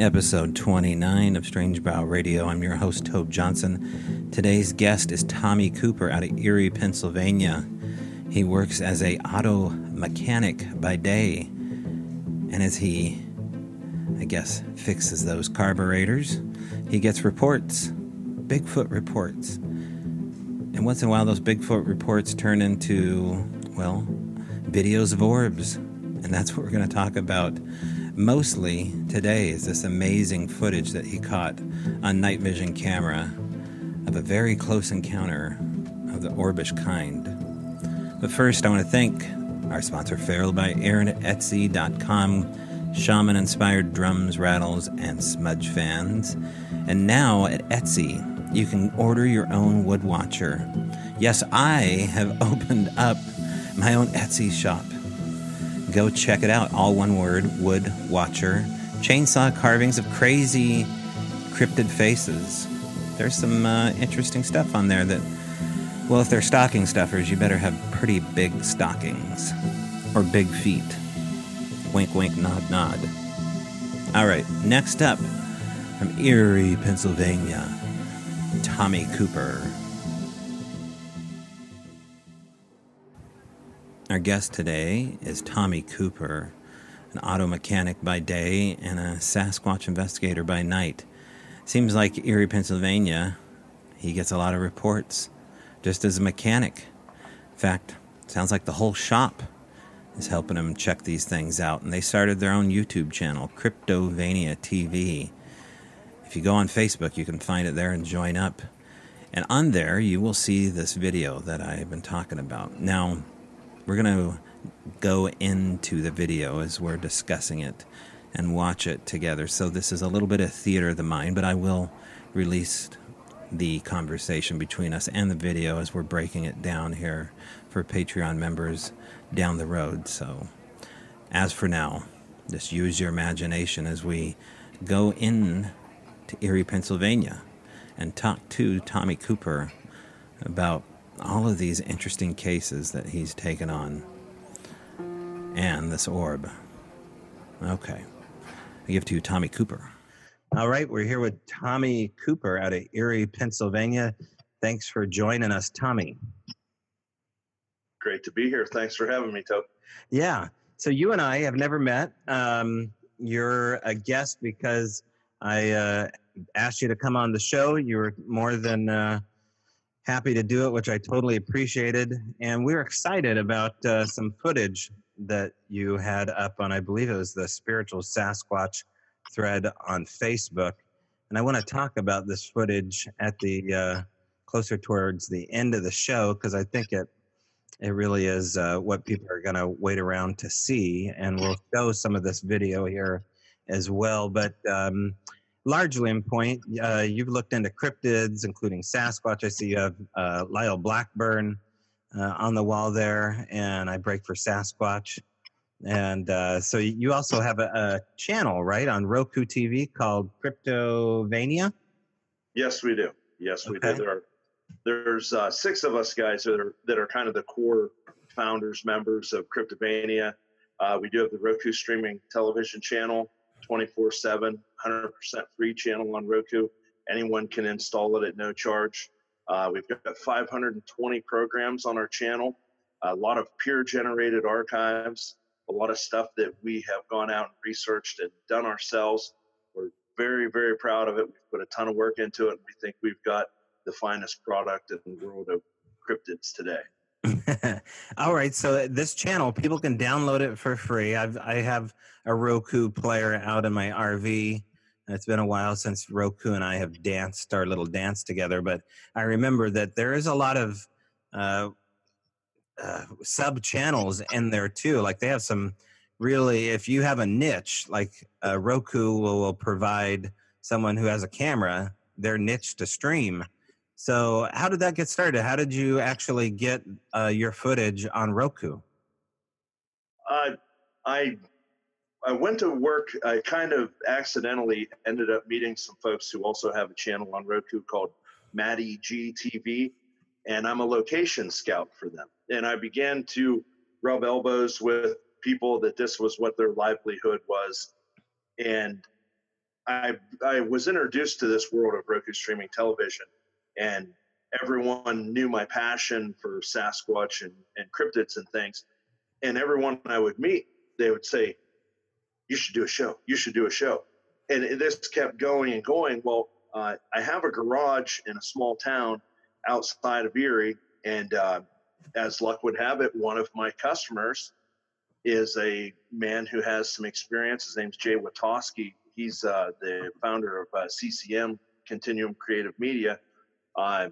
episode 29 of Strange Bow Radio. I'm your host, Tobe Johnson. Today's guest is Tommy Cooper out of Erie, Pennsylvania. He works as a auto mechanic by day, and as he, I guess, fixes those carburetors, he gets reports, Bigfoot reports. And once in a while, those Bigfoot reports turn into, well, videos of orbs. And that's what we're going to talk about mostly today is this amazing footage that he caught on night vision camera of a very close encounter of the Orbish kind. But first, I want to thank our sponsor, Feral by Aaron at Etsy.com, shaman inspired drums, rattles, and smudge fans. And now at Etsy, you can order your own wood watcher. Yes, I have opened up my own Etsy shop. Go check it out. All one word Wood Watcher. Chainsaw carvings of crazy cryptid faces. There's some uh, interesting stuff on there that, well, if they're stocking stuffers, you better have pretty big stockings or big feet. Wink, wink, nod, nod. All right, next up from Erie, Pennsylvania, Tommy Cooper. Our guest today is Tommy Cooper, an auto mechanic by day and a Sasquatch investigator by night. Seems like Erie, Pennsylvania, he gets a lot of reports just as a mechanic. In fact, sounds like the whole shop is helping him check these things out. And they started their own YouTube channel, Cryptovania TV. If you go on Facebook, you can find it there and join up. And on there, you will see this video that I've been talking about. Now, we're going to go into the video as we're discussing it and watch it together. So this is a little bit of theater of the mind, but I will release the conversation between us and the video as we're breaking it down here for Patreon members down the road. So as for now, just use your imagination as we go in to Erie, Pennsylvania and talk to Tommy Cooper about all of these interesting cases that he's taken on. And this orb. Okay. I give to you Tommy Cooper. All right, we're here with Tommy Cooper out of Erie, Pennsylvania. Thanks for joining us, Tommy. Great to be here. Thanks for having me, Tobe. Yeah. So you and I have never met. Um, you're a guest because I uh, asked you to come on the show. You were more than uh, happy to do it, which I totally appreciated. And we were excited about uh, some footage that you had up on, I believe it was the Spiritual Sasquatch thread on Facebook. And I want to talk about this footage at the uh, closer towards the end of the show because I think it it really is uh, what people are going to wait around to see. And we'll show some of this video here as well. But um, largely in point, uh, you've looked into cryptids, including Sasquatch. I see you have uh, Lyle Blackburn uh, on the wall there, and I break for Sasquatch. And uh, so you also have a, a, channel, right, on Roku TV called Cryptovania? Yes, we do. Yes, we okay. do. There are, there's uh, six of us guys that are, that are kind of the core founders, members of Cryptovania. Uh, we do have the Roku streaming television channel 24 7, 100% free channel on Roku. Anyone can install it at no charge. Uh, we've got 520 programs on our channel, a lot of peer generated archives, a lot of stuff that we have gone out and researched and done ourselves. We're very, very proud of it. We've put a ton of work into it. And we think we've got the finest product in the world of cryptids today. All right, so this channel, people can download it for free. I've I have a Roku player out in my RV. It's been a while since Roku and I have danced our little dance together, but I remember that there is a lot of uh, uh, sub channels in there too. Like they have some really, if you have a niche, like uh, Roku will, will provide someone who has a camera their niche to stream so, how did that get started? How did you actually get uh, your footage on Roku? Uh, I I went to work. I kind of accidentally ended up meeting some folks who also have a channel on Roku called Maddie G TV, and I'm a location scout for them. And I began to rub elbows with people that this was what their livelihood was, and I I was introduced to this world of Roku streaming television, and everyone knew my passion for Sasquatch and, and cryptids and things. And everyone I would meet, they would say, "You should do a show. You should do a show." And this kept going and going. Well, uh, I have a garage in a small town outside of Erie, and uh, as luck would have it, one of my customers is a man who has some experience. His name's Jay Witowski. He's uh, the founder of uh, CCM Continuum Creative Media, uh,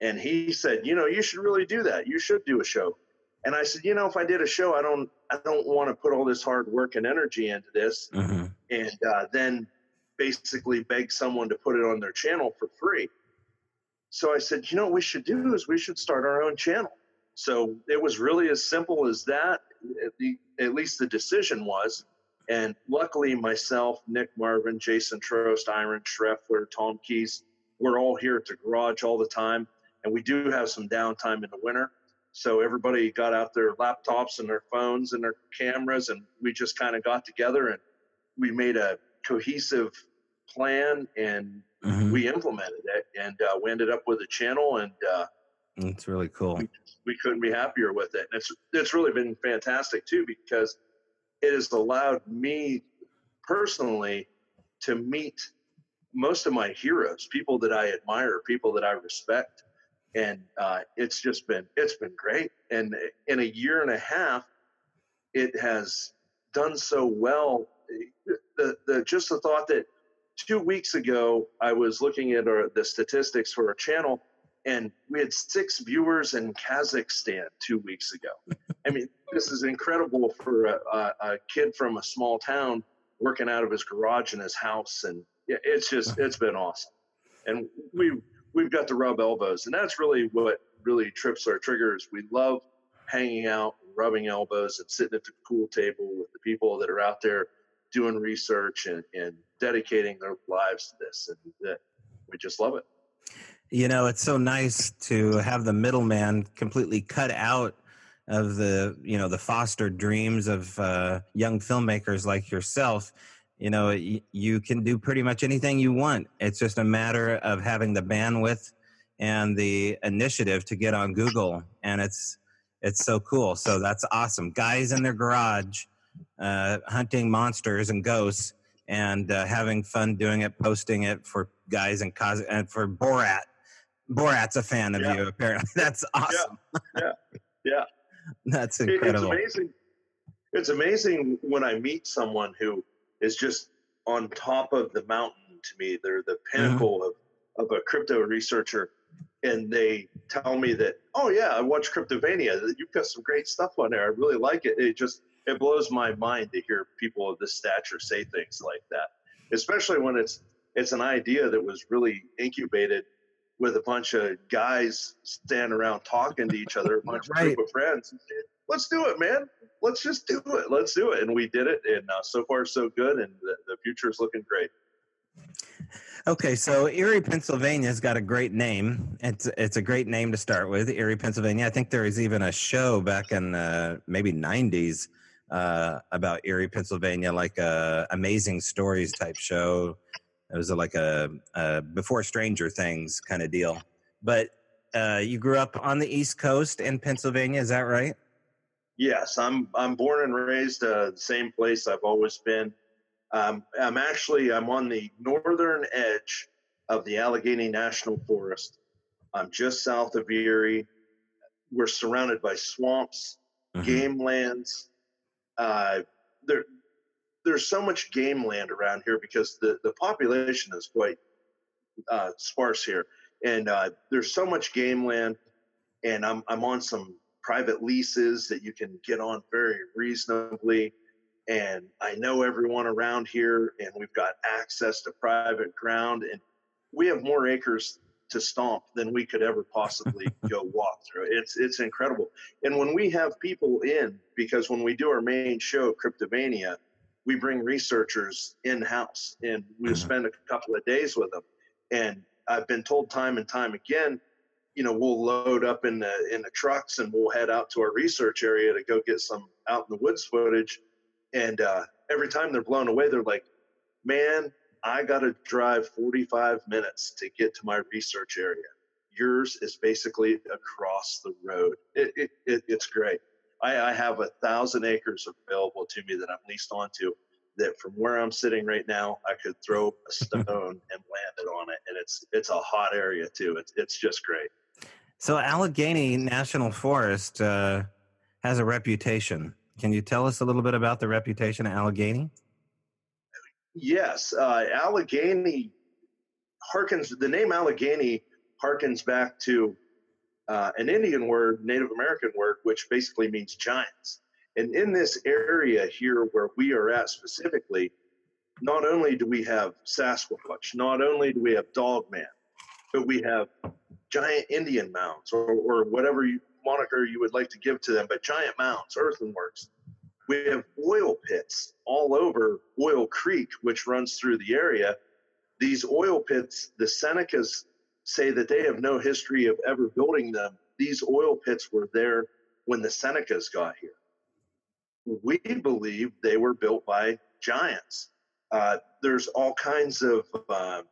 and he said, "You know, you should really do that. You should do a show." And I said, "You know, if I did a show, I don't, I don't want to put all this hard work and energy into this, mm-hmm. and uh, then basically beg someone to put it on their channel for free." So I said, "You know, what we should do is we should start our own channel." So it was really as simple as that. At, the, at least the decision was. And luckily, myself, Nick Marvin, Jason Trost, Aaron Schreffler, Tom Keys, we're all here at the garage all the time. And we do have some downtime in the winter. So everybody got out their laptops and their phones and their cameras, and we just kind of got together and we made a cohesive plan and mm-hmm. we implemented it. And uh, we ended up with a channel and uh, it's really cool. We, we, couldn't be happier with it. And it's it's really been fantastic too because it has allowed me personally to meet most of my heroes, people that I admire, people that I respect, and uh, it's just been it's been great. And in a year and a half, it has done so well. The, the just the thought that two weeks ago I was looking at our, the statistics for our channel and we had six viewers in Kazakhstan two weeks ago. I mean, this is incredible for a, a, a, kid from a small town working out of his garage in his house, and it's just it's been awesome. And we we've got to rub elbows, and that's really what really trips our triggers. We love hanging out, rubbing elbows, and sitting at the cool table with the people that are out there doing research and, and dedicating their lives to this, and we just love it. You know, it's so nice to have the middleman completely cut out of the you know the fostered dreams of uh, young filmmakers like yourself. You know, y- you can do pretty much anything you want. It's just a matter of having the bandwidth and the initiative to get on Google, and it's it's so cool. So that's awesome. Guys in their garage uh, hunting monsters and ghosts and uh, having fun doing it, posting it for guys and cause and for Borat Borat's a fan of yeah. you, apparently. That's awesome. Yeah. Yeah. yeah. That's incredible. It's amazing. It's amazing when I meet someone who is just on top of the mountain to me. They're the mm-hmm. pinnacle of, of a crypto researcher. And they tell me that, oh, yeah, I watch Cryptovania. You've got some great stuff on there. I really like it. It just, it blows my mind to hear people of this stature say things like that, especially when it's, it's an idea that was really incubated with a bunch of guys standing around talking to each other, a bunch right. of group of friends. Let's do it, man. Let's just do it. Let's do it. And we did it. And uh, so far, so good. And the, the future is looking great. Okay, so Erie, Pennsylvania has got a great name. It's it's a great name to start with, Erie, Pennsylvania. I think there was even a show back in uh, maybe '90s uh, about Erie, Pennsylvania, like a Amazing Stories type show. It was like a, a, before Stranger Things kind of deal. But uh, you grew up on the East Coast in Pennsylvania, is that right? Yes, I'm. I'm born and raised uh, the same place I've always been. Um, I'm actually I'm on the northern edge of the Allegheny National Forest. I'm just south of Erie. We're surrounded by swamps, mm-hmm. game lands. Uh, there, there's so much game land around here because the, the population is quite uh, sparse here. And uh, there's so much game land, and I'm, I'm on some private leases that you can get on very reasonably. And I know everyone around here, and we've got access to private ground, and we have more acres to stomp than we could ever possibly go walk through. It's it's incredible. And when we have people in, because when we do our main show, Cryptovania, we bring researchers in house and we mm-hmm. spend a couple of days with them. And I've been told time and time again, you know, we'll load up in the in the trucks and we'll head out to our research area to go get some out in the woods footage. And uh, every time they're blown away, they're like, "Man, I got to drive 45 minutes to get to my research area. Yours is basically across the road. It, it, it, it's great. I, I have a thousand acres available to me that I'm leased onto. That from where I'm sitting right now, I could throw a stone and land it on it, and it's it's a hot area too. It's it's just great. So Allegheny National Forest uh, has a reputation. Can you tell us a little bit about the reputation of Allegheny? Yes, uh, Allegheny harkens. The name Allegheny harkens back to uh, an Indian word, Native American word, which basically means giants. And in this area here where we are at specifically, not only do we have Sasquatch, not only do we have Dogman, but we have giant Indian mounds or, or whatever you, moniker you would like to give to them, but giant mounds, earthworks. We have oil pits all over Oil Creek, which runs through the area. These oil pits, the Senecas say that they have no history of ever building them. These oil pits were there when the Senecas got here. We believe they were built by giants. Uh, there's all kinds of uh,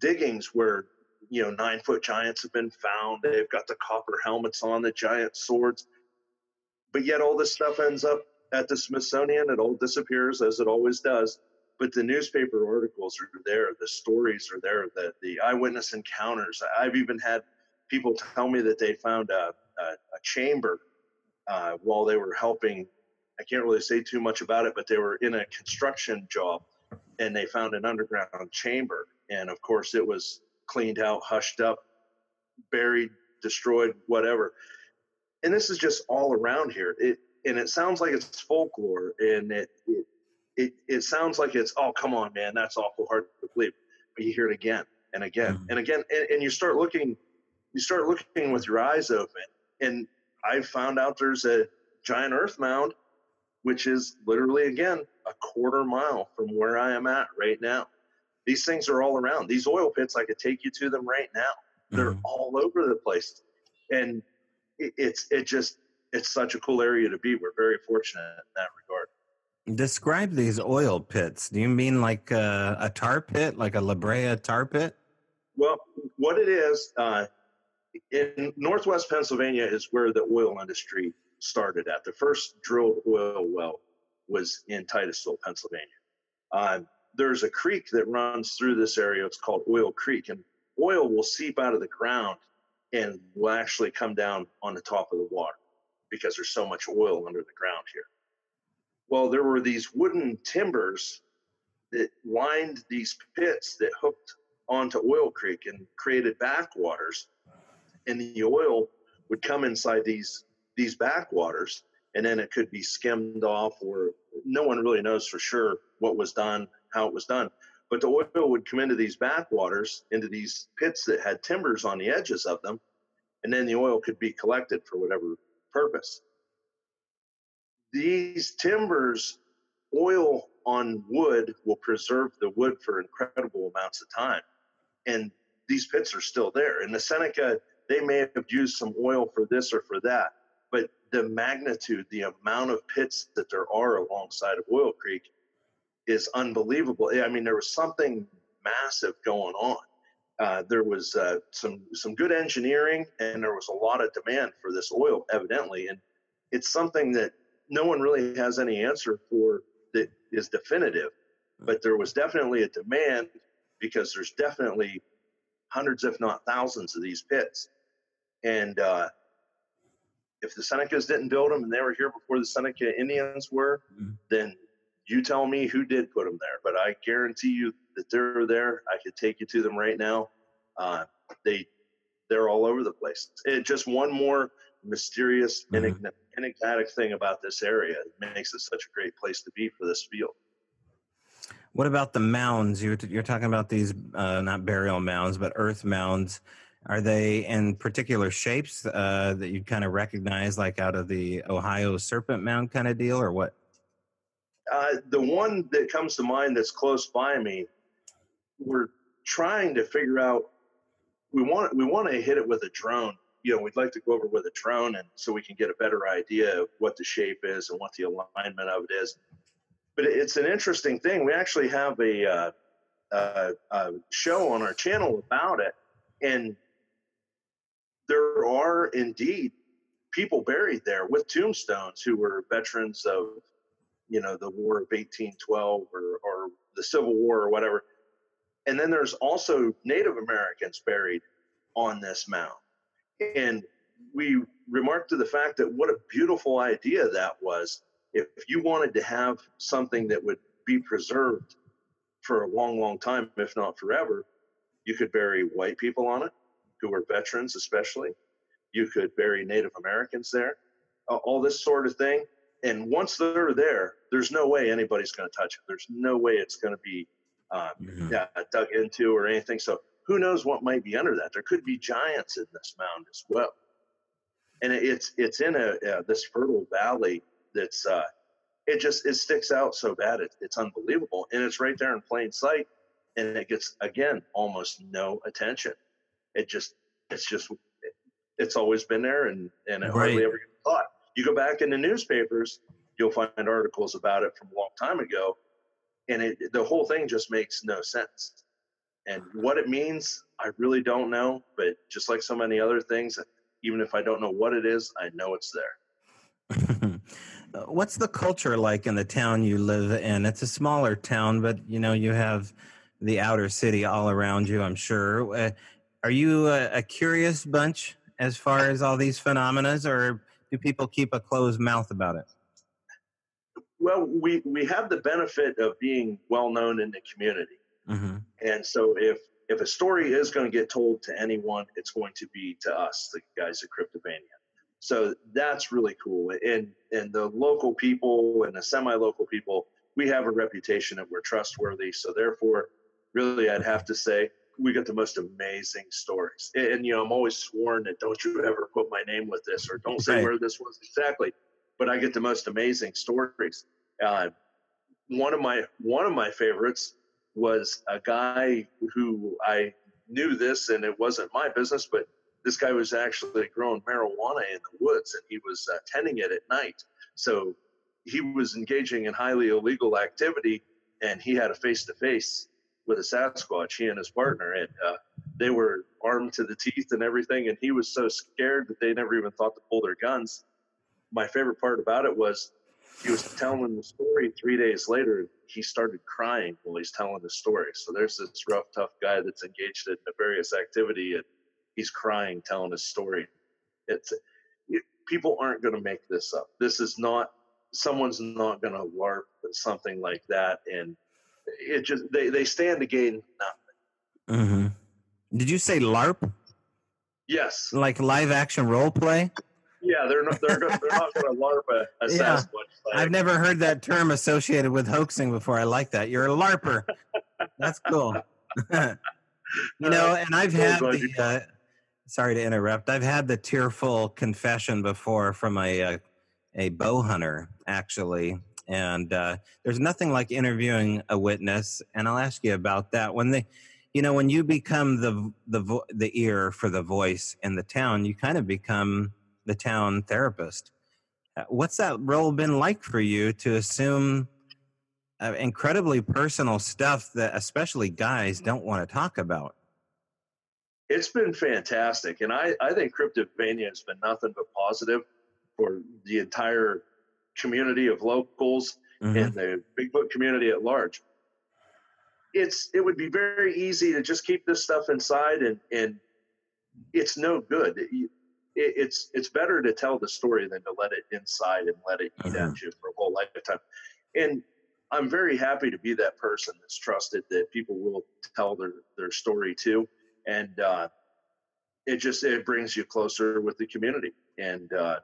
diggings where you know nine foot giants have been found. They've got the copper helmets on, the giant swords, but yet all this stuff ends up at the Smithsonian. It all disappears as it always does but the newspaper articles are there, the stories are there, the, the eyewitness encounters. I've even had people tell me that they found a, a, a chamber uh, while they were helping. I can't really say too much about it, but they were in a construction job and they found an underground chamber. And of course, it was cleaned out, hushed up, buried, destroyed, whatever. And this is just all around here. It and it sounds like it's folklore, and it, it it, it sounds like it's oh come on man that's awful hard to believe but you hear it again and again mm-hmm. and again and, and, you start looking you start looking with your eyes open and i found out there's a giant earth mound which is literally again a quarter mile from where i am at right now these things are all around these oil pits i could take you to them right now they're mm-hmm. all over the place and it, it's it just it's such a cool area to be we're very fortunate in that regard Describe these oil pits. Do you mean like a, a tar pit, like a La Brea tar pit? Well, what it is uh, in Northwest Pennsylvania is where the oil industry started at. The first drilled oil well was in Titusville, Pennsylvania. Uh, there's a creek that runs through this area. It's called Oil Creek, and oil will seep out of the ground and will actually come down on the top of the water because there's so much oil under the ground here. Well, there were these wooden timbers that lined these pits that hooked onto Oil Creek and created backwaters, and the oil would come inside these these backwaters, and then it could be skimmed off, or no one really knows for sure what was done, how it was done. But the oil would come into these backwaters, into these pits that had timbers on the edges of them, and then the oil could be collected for whatever purpose these timbers, oil on wood will preserve the wood for incredible amounts of time. And these pits are still there. In the Seneca, they may have used some oil for this or for that, but the magnitude, the amount of pits that there are alongside of Oil Creek is unbelievable. I mean, there was something massive going on. Uh, there was uh, some some good engineering, and there was a lot of demand for this oil, evidently. And it's something that no one really has any answer for that is definitive. But there was definitely a demand because there's definitely hundreds, if not thousands, of these pits. And uh, if the Senecas didn't build them and they were here before the Seneca Indians were, mm-hmm. then you tell me who did put them there. But I guarantee you that they're there. I could take you to them right now. Uh, they they're all over the place. It just one more mysterious, mm-hmm enigmatic thing about this area. It makes it such a great place to be for this field. What about the mounds? You're, you're talking about these, uh, not burial mounds, but earth mounds. Are they in particular shapes uh, that you kind of recognize, like out of the Ohio Serpent Mound kind of deal, or what? Uh, the one that comes to mind that's close by me, we're trying to figure out. We want we want to hit it with a drone you know, we'd like to go over with a drone and so we can get a better idea of what the shape is and what the alignment of it is. but it's an interesting thing. We actually have a, uh, a, a show on our channel about it, and there are indeed people buried there with tombstones who were veterans of, you know, the War of 1812 or, or the Civil War or whatever. And then there's also Native Americans buried on this mound. And we remarked to the fact that what a beautiful idea that was. If you wanted to have something that would be preserved for a long, long time, if not forever, you could bury white people on it who were veterans, especially. You could bury Native Americans there, all this sort of thing. And once they're there, there's no way anybody's going to touch it. There's no way it's going to be um, mm-hmm. yeah, dug into or anything. So who knows what might be under that? There could be giants in this mound as well. And it's it's in a uh, this fertile valley that's uh, it just it sticks out so bad it, it's unbelievable, and it's right there in plain sight, and it gets again almost no attention. It just it's just it's always been there and and it right. hardly ever gets caught. You go back in the newspapers, you'll find articles about it from a long time ago, and it, the whole thing just makes no sense. And what it means, I really don't know. But just like so many other things, even if I don't know what it is, I know it's there. What's the culture like in the town you live in? It's a smaller town, but you know you have the outer city all around you. I'm sure. Uh, are you a, a curious bunch as far as all these phenomena, or do people keep a closed mouth about it? Well, we we have the benefit of being well known in the community, mm-hmm. and so if if a story is going to get told to anyone, it's going to be to us, the guys at Cryptovania. So that's really cool. And and the local people and the semi-local people, we have a reputation that we're trustworthy. So therefore, really, I'd have to say we get the most amazing stories. And, and, you know, I'm always sworn that don't you ever put my name with this or don't say where this was exactly. But I get the most amazing stories. Uh, one of my one of my favorites was a guy who I knew this, and it wasn't my business, but this guy was actually growing marijuana in the woods, and he was uh, tending it at night. So he was engaging in highly illegal activity, and he had a face to face with a Sasquatch, he and his partner, and uh, they were armed to the teeth and everything. And he was so scared that they never even thought to pull their guns. My favorite part about it was he was telling the story three days later. He started crying while he's telling the story. So there's this rough, tough guy that's engaged in nefarious activity, and he's crying telling his story. It's it, people aren't going to make this up. This is not someone's not going to LARP something like that and it just they they stand to gain nothing. Mm-hmm. Did you say LARP? Yes. Like live action role play? Yeah, they're not they're, they're not going to LARP a, a yeah. Sasquatch. I've never heard that term associated with hoaxing before. I like that. You're a LARPer. That's cool. you know, and I've had the. Uh, sorry to interrupt. I've had the tearful confession before from a a, a bow hunter, actually, and uh, there's nothing like interviewing a witness. And I'll ask you about that when they, you know, when you become the the vo- the ear for the voice in the town, you kind of become the town therapist. Uh, what's that role been like for you to assume uh, incredibly personal stuff that especially guys don't want to talk about? It's been fantastic, and I I think Cryptovania has been nothing but positive for the entire community of locals mm-hmm. and the Bigfoot community at large. It's it would be very easy to just keep this stuff inside and and it's no good. It, it's it's better to tell the story than to let it inside and let it eat mm-hmm. at you for a whole lifetime. And I'm very happy to be that person that's trusted that people will tell their their story to, and uh, it just it brings you closer with the community. And uh,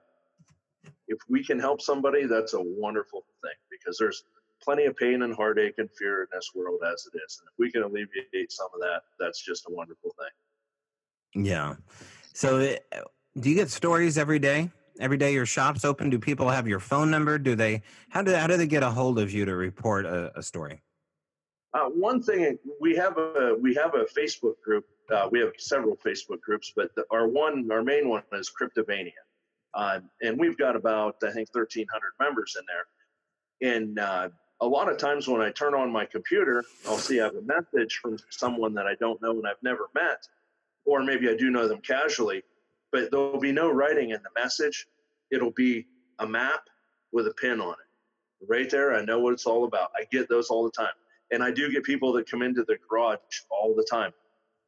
if we can help somebody, that's a wonderful thing because there's plenty of pain and heartache and fear in this world as it is. And if we can alleviate some of that, that's just a wonderful thing. Yeah. So, eh, do you get stories every day? Every day your shop's open. Do people have your phone number? Do they? How do how do they get a hold of you to report a, a story? Uh, one thing we have a we have a Facebook group. Uh, we have several Facebook groups, but the, our one our main one is Cryptovania. Uh, and we've got about, I think, 1,300 members in there. And uh, a lot of times when I turn on my computer, I'll see I have a message from someone that I don't know and I've never met, or maybe I do know them casually, but there'll be no writing in the message. It'll be a map with a pin on it. Right there, I know what it's all about. I get those all the time. And I do get people that come into the garage all the time.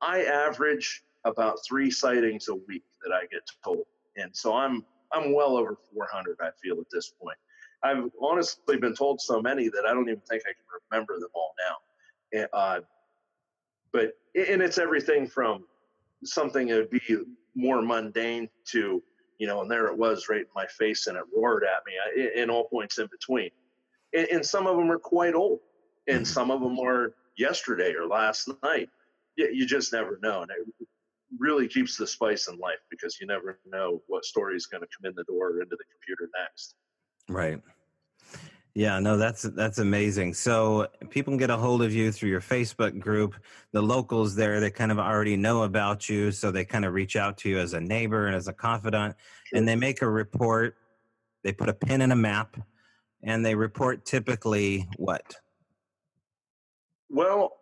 I average about three sightings a week that I get told. And so I'm I'm well over 400, I feel, at this point. I've honestly been told so many that I don't even think I can remember them all now. And, uh, but and it's everything from something that would be more mundane to you know, and there it was right in my face, and it roared at me in all points in between. And, and some of them are quite old, and mm-hmm. some of them are yesterday or last night. You, you just never know, and it really keeps the spice in life because you never know what story is going to come in the door or into the computer next. Right. Yeah, no, that's that's amazing. So people can get a hold of you through your Facebook group. The locals there, they kind of already know about you, so they kind of reach out to you as a neighbor and as a confidant, and they make a report. They put a pin in a map, and they report typically what? Well,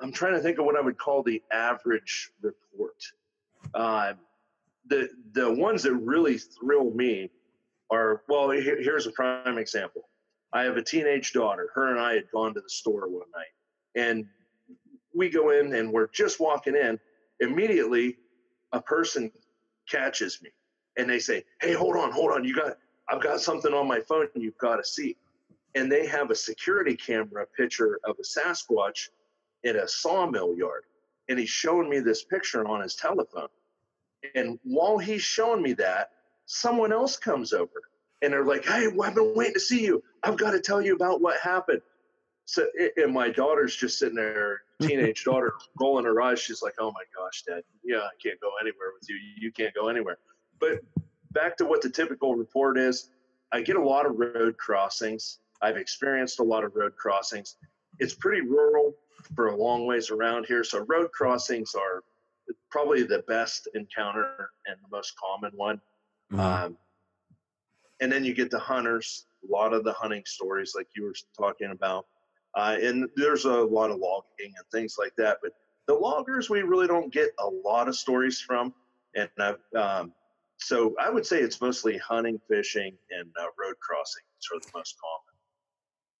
I'm trying to think of what I would call the average report. Uh, the the ones that really thrill me are well. here's a prime example. I have a teenage daughter. Her and I had gone to the store one night, and we go in and we're just walking in. Immediately, a person catches me, and they say, "Hey, hold on, hold on. You got I've got something on my phone. You've got to see." And they have a security camera picture of a Sasquatch in a sawmill yard. And he's showing me this picture on his telephone. And while he's showing me that, someone else comes over and they're like, Hey, I've been waiting to see you. I've got to tell you about what happened. So, and my daughter's just sitting there, teenage daughter, rolling her eyes. She's like, Oh my gosh, dad, yeah, I can't go anywhere with you. You can't go anywhere. But back to what the typical report is I get a lot of road crossings. I've experienced a lot of road crossings. It's pretty rural for a long ways around here. So road crossings are probably the best encounter and the most common one. Mm-hmm. Um, and then you get the hunters, a lot of the hunting stories like you were talking about. Uh, and there's a lot of logging and things like that. But the loggers, we really don't get a lot of stories from. And um, so I would say it's mostly hunting, fishing, and uh, road crossings are the most common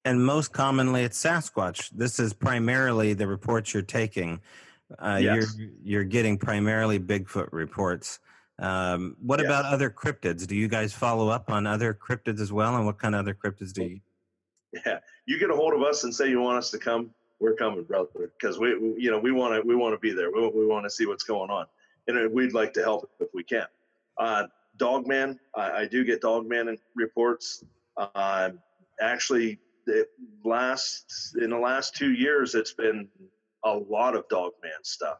and most commonly it's Sasquatch. This is primarily the reports you're taking. Uh, yes. You're you're getting primarily Bigfoot reports. Um, what yes. about other cryptids? Do you guys follow up on other cryptids as well? And what kind of other cryptids do you? Yeah, you get a hold of us and say you want us to come. We're coming, brother, because we, we, you know, we want to, we want to be there. We, we want to see what's going on, and we'd like to help if we can. Uh, Dogman, I, I do get Dogman reports. Uh, actually, it last in the last two years, it's been a lot of Dogman stuff.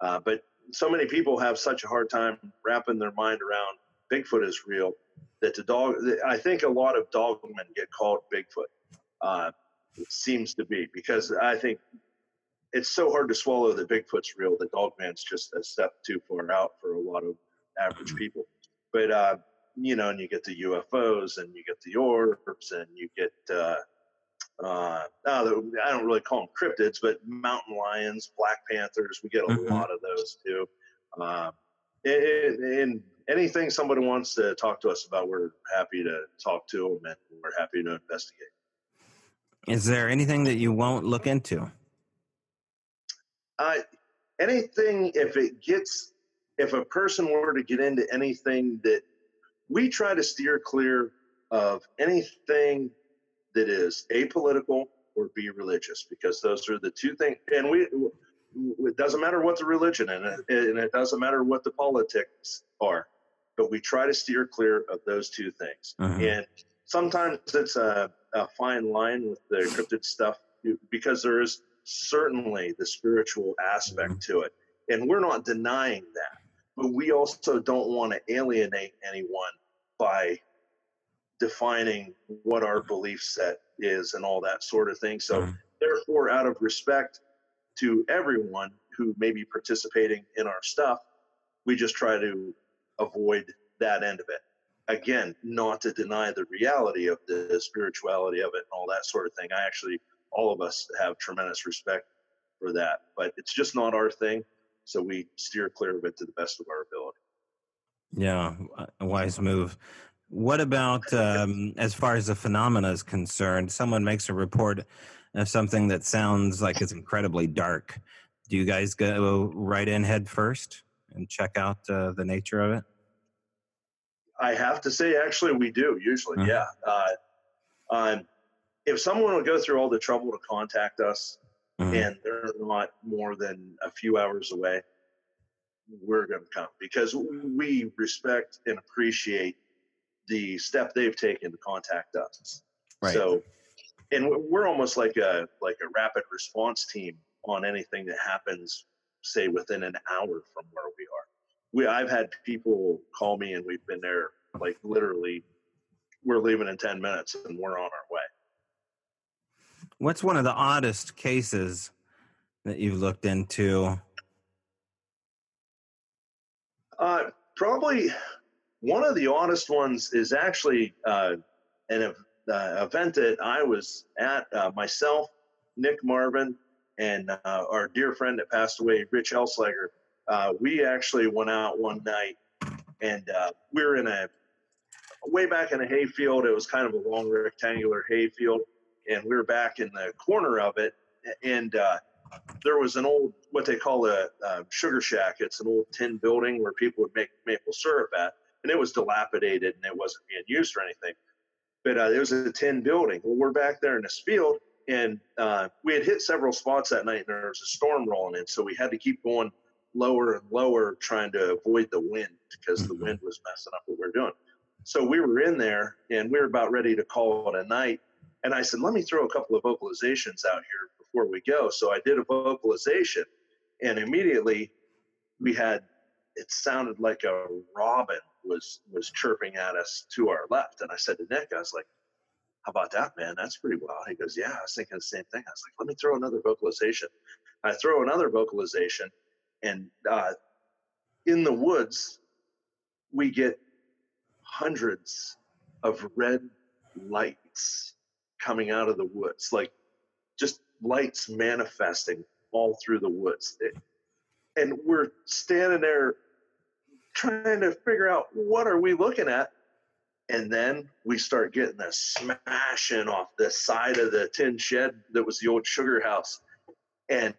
Uh, but so many people have such a hard time wrapping their mind around Bigfoot is real that the dog. I think a lot of dogmen get called Bigfoot. Uh, it seems to be because I think it's so hard to swallow that Bigfoot's real that Dogman's just a step too far out for a lot of average people. But uh, you know, and you get the UFOs and you get the orbs and you get uh, uh, I don't really call them cryptids, but mountain lions, black panthers, we get a mm-hmm. lot of those too. Uh, and, and, anything somebody wants to talk to us about, we're happy to talk to them and we're happy to investigate. Is there anything that you won't look into? Uh, anything, if it gets, if a person were to get into anything that we try to steer clear of anything that is apolitical or be religious because those are the two things and we it doesn't matter what the religion and it, and it doesn't matter what the politics are but we try to steer clear of those two things uh-huh. and sometimes it's a, a fine line with the cryptid stuff because there is certainly the spiritual aspect mm-hmm. to it and we're not denying that but we also don't want to alienate anyone by defining what our belief set is and all that sort of thing. So, mm-hmm. therefore, out of respect to everyone who may be participating in our stuff, we just try to avoid that end of it. again, not to deny the reality of the spirituality of it and all that sort of thing. I actually, all of us have tremendous respect for that, but it's just not our thing. So we steer clear of it to the best of our ability. Yeah, a wise move. What about um, as far as the phenomena is concerned? Someone makes a report of something that sounds like it's incredibly dark. Do you guys go right in head first and check out uh, the nature of it? I have to say, actually, we do usually. Uh-huh. Yeah. Uh, um, if someone will go through all the trouble to contact us uh-huh. and they're not more than a few hours away, we're going to come because we respect and appreciate the step they've taken to contact us. Right. So, and we're almost like a like a rapid response team on anything that happens, say within an hour from where we are. We I've had people call me and we've been there like literally. We're leaving in ten minutes and we're on our way. What's one of the oddest cases that you've looked into? Uh, probably one of the oddest ones is actually uh, an uh, event that I was at uh, myself, Nick Marvin, and uh, our dear friend that passed away, Rich Elslager. Uh, we actually went out one night and uh, we were in a way back in a hayfield. It was kind of a long rectangular hayfield, and we were back in the corner of it. And there was an old what they call a, a sugar shack. It's an old tin building where people would make maple syrup at and it was dilapidated and it wasn't being used or anything. But uh, it was a tin building. Well, we're back there in this field, and uh, we had hit several spots that night, and there was a storm rolling in, so we had to keep going lower and lower, trying to avoid the wind because mm-hmm. the wind was messing up what we were doing. So we were in there, and we were about ready to call it a night. And I said, "Let me throw a couple of vocalizations out here before we go." So I did a vocalization, and immediately we had it sounded like a robin was was chirping at us to our left. And I said to Nick, I was like, "How about that, man? That's pretty wild." He goes, "Yeah, I was thinking the same thing." I was like, "Let me throw another vocalization." I throw another vocalization, and uh, in the woods, we get hundreds of red lights coming out of the woods, like just lights manifesting all through the woods. It, and we're standing there trying to figure out what are we looking at. And then we start getting the smashing off the side of the tin shed that was the old sugar house. And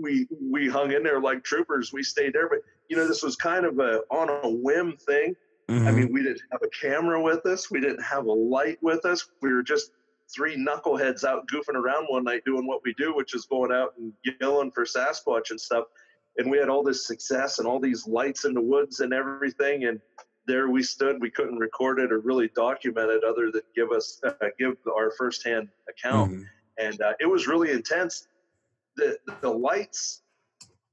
we we hung in there like troopers. We stayed there. But you know this was kind of a on a whim thing. Mm-hmm. i mean we didn't have a camera with us. We didn't have a light with us. We were just three knuckleheads out goofing around one night doing what we do which is going out and yelling for sasquatch and stuff and we had all this success and all these lights in the woods and everything and there we stood. We couldn't record it or really document it other than give us uh, give our firsthand account. Mm-hmm. and uh, it was really intense. The the lights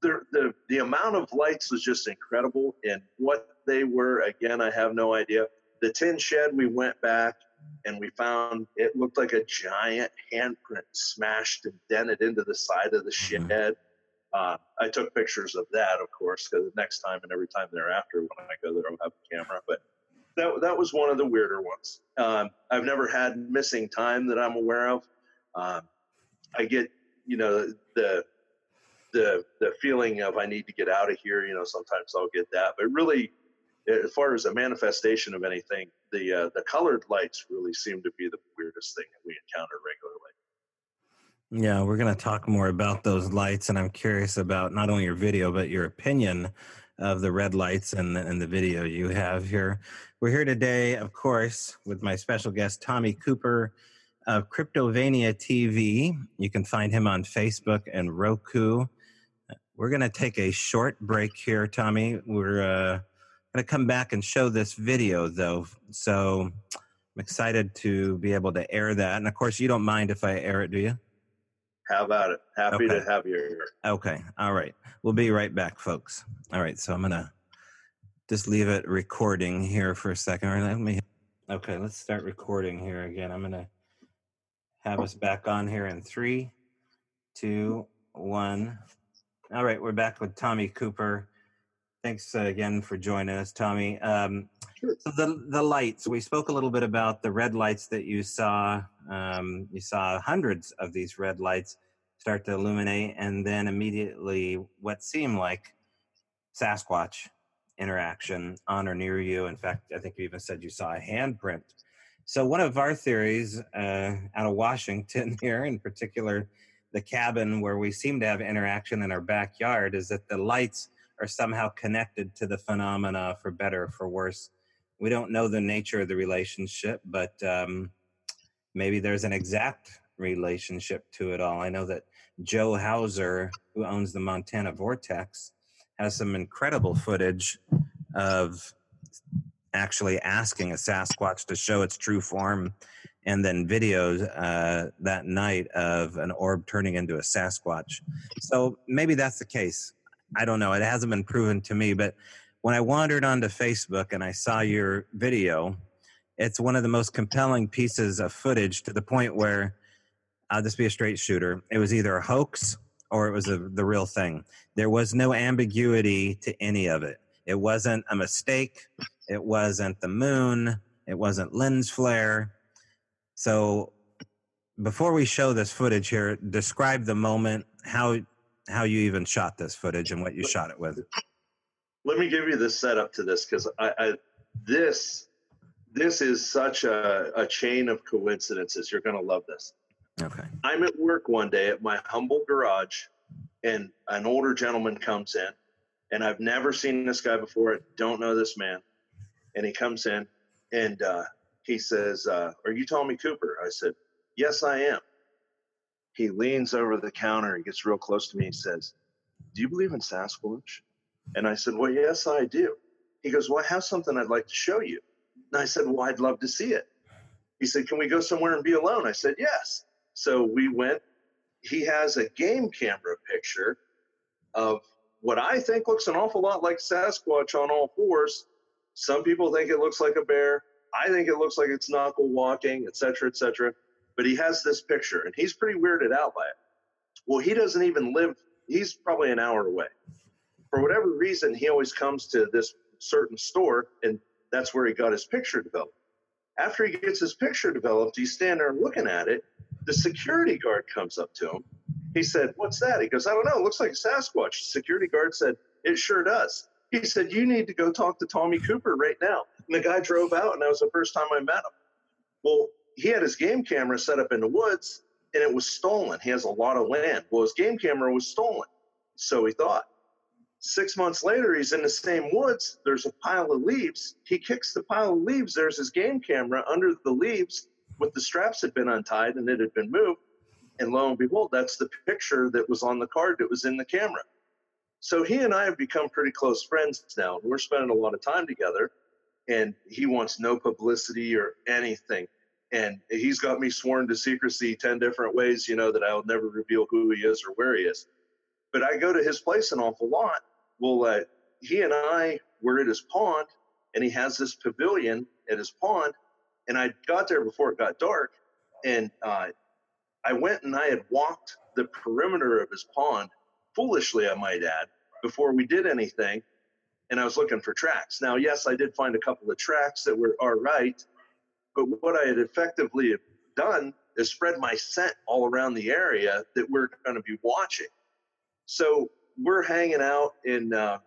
the, the the amount of lights was just incredible and what they were again i have no idea. The tin shed we went back and we found it looked like a giant handprint smashed and dented into the side of the mm-hmm. Uh, I took pictures of that, of course, because next time and every time thereafter when I go there, I'll have a camera. But that, that was one of the weirder ones. Um, I've never had missing time that I'm aware of. Um, I get, you know, the the the feeling of I need to get out of here. You know, sometimes I'll get that, but really, as far as a manifestation of anything, the uh, the colored lights really seem to be the weirdest thing that we encounter regularly. Yeah, we're going to talk more about those lights, and I'm curious about not only your video but your opinion of the red lights and the, and the video you have here. We're here today, of course, with my special guest Tommy Cooper of Cryptovania TV. You can find him on Facebook and Roku. We're going to take a short break here, Tommy. We're uh, going to come back and show this video, though. So I'm excited to be able to air that. And of course, you don't mind if I air it, do you? How about it? Happy okay. to have you here. Okay. All right. We'll be right back, folks. All right. So I'm going to just leave it recording here for a second. All right, let me. Okay. Let's start recording here again. I'm going to have us back on here in three, two, one. All right. We're back with Tommy Cooper Thanks uh, again for joining us, Tommy. Um, sure. So the the lights. We spoke a little bit about the red lights that you saw. Um, you saw hundreds of these red lights start to illuminate, and then immediately what seemed like Sasquatch interaction on or near you. In fact, I think you even said you saw a handprint. So one of our theories uh, out of Washington here, in particular, the cabin where we seem to have interaction in our backyard, is that the lights are somehow connected to the phenomena for better or for worse. We don't know the nature of the relationship, but um, maybe there's an exact relationship to it all. I know that Joe Hauser, who owns the Montana Vortex, has some incredible footage of actually asking a Sasquatch to show its true form, and then videos uh, that night of an orb turning into a Sasquatch. So maybe that's the case. I don't know. It hasn't been proven to me, but when I wandered onto Facebook and I saw your video, it's one of the most compelling pieces of footage to the point where I'll just be a straight shooter. It was either a hoax or it was a, the real thing. There was no ambiguity to any of it. It wasn't a mistake. It wasn't the moon. It wasn't lens flare. So before we show this footage here, describe the moment, how how you even shot this footage and what you shot it with. Let me give you the setup to this because I, I, this this is such a, a chain of coincidences. You're going to love this. Okay. I'm at work one day at my humble garage, and an older gentleman comes in, and I've never seen this guy before. I Don't know this man, and he comes in, and uh, he says, uh, "Are you Tommy Cooper?" I said, "Yes, I am." He leans over the counter and gets real close to me and says, Do you believe in Sasquatch? And I said, Well, yes, I do. He goes, Well, I have something I'd like to show you. And I said, Well, I'd love to see it. He said, Can we go somewhere and be alone? I said, Yes. So we went. He has a game camera picture of what I think looks an awful lot like Sasquatch on all fours. Some people think it looks like a bear. I think it looks like it's knuckle walking, et cetera, et cetera but he has this picture and he's pretty weirded out by it. Well, he doesn't even live, he's probably an hour away. For whatever reason, he always comes to this certain store and that's where he got his picture developed. After he gets his picture developed, he's standing there looking at it. The security guard comes up to him. He said, What's that? He goes, I don't know. It looks like a Sasquatch. Security guard said, It sure does. He said, You need to go talk to Tommy Cooper right now. And the guy drove out, and that was the first time I met him. Well, he had his game camera set up in the woods and it was stolen. He has a lot of land. Well, his game camera was stolen. So he thought. Six months later, he's in the same woods. There's a pile of leaves. He kicks the pile of leaves. There's his game camera under the leaves with the straps had been untied and it had been moved. And lo and behold, that's the picture that was on the card that was in the camera. So he and I have become pretty close friends now. We're spending a lot of time together, and he wants no publicity or anything and he's got me sworn to secrecy 10 different ways you know that i'll never reveal who he is or where he is. But i go to his place an awful lot. Well uh, he and i were at his pond and he has this pavilion at his pond and i got there before it got dark and uh, i went and i had walked the perimeter of his pond foolishly i might add before we did anything and i was looking for tracks. Now yes i did find a couple of tracks that were all right but what I had effectively done is spread my scent all around the area that we're going to be watching. So we're hanging out in, uh,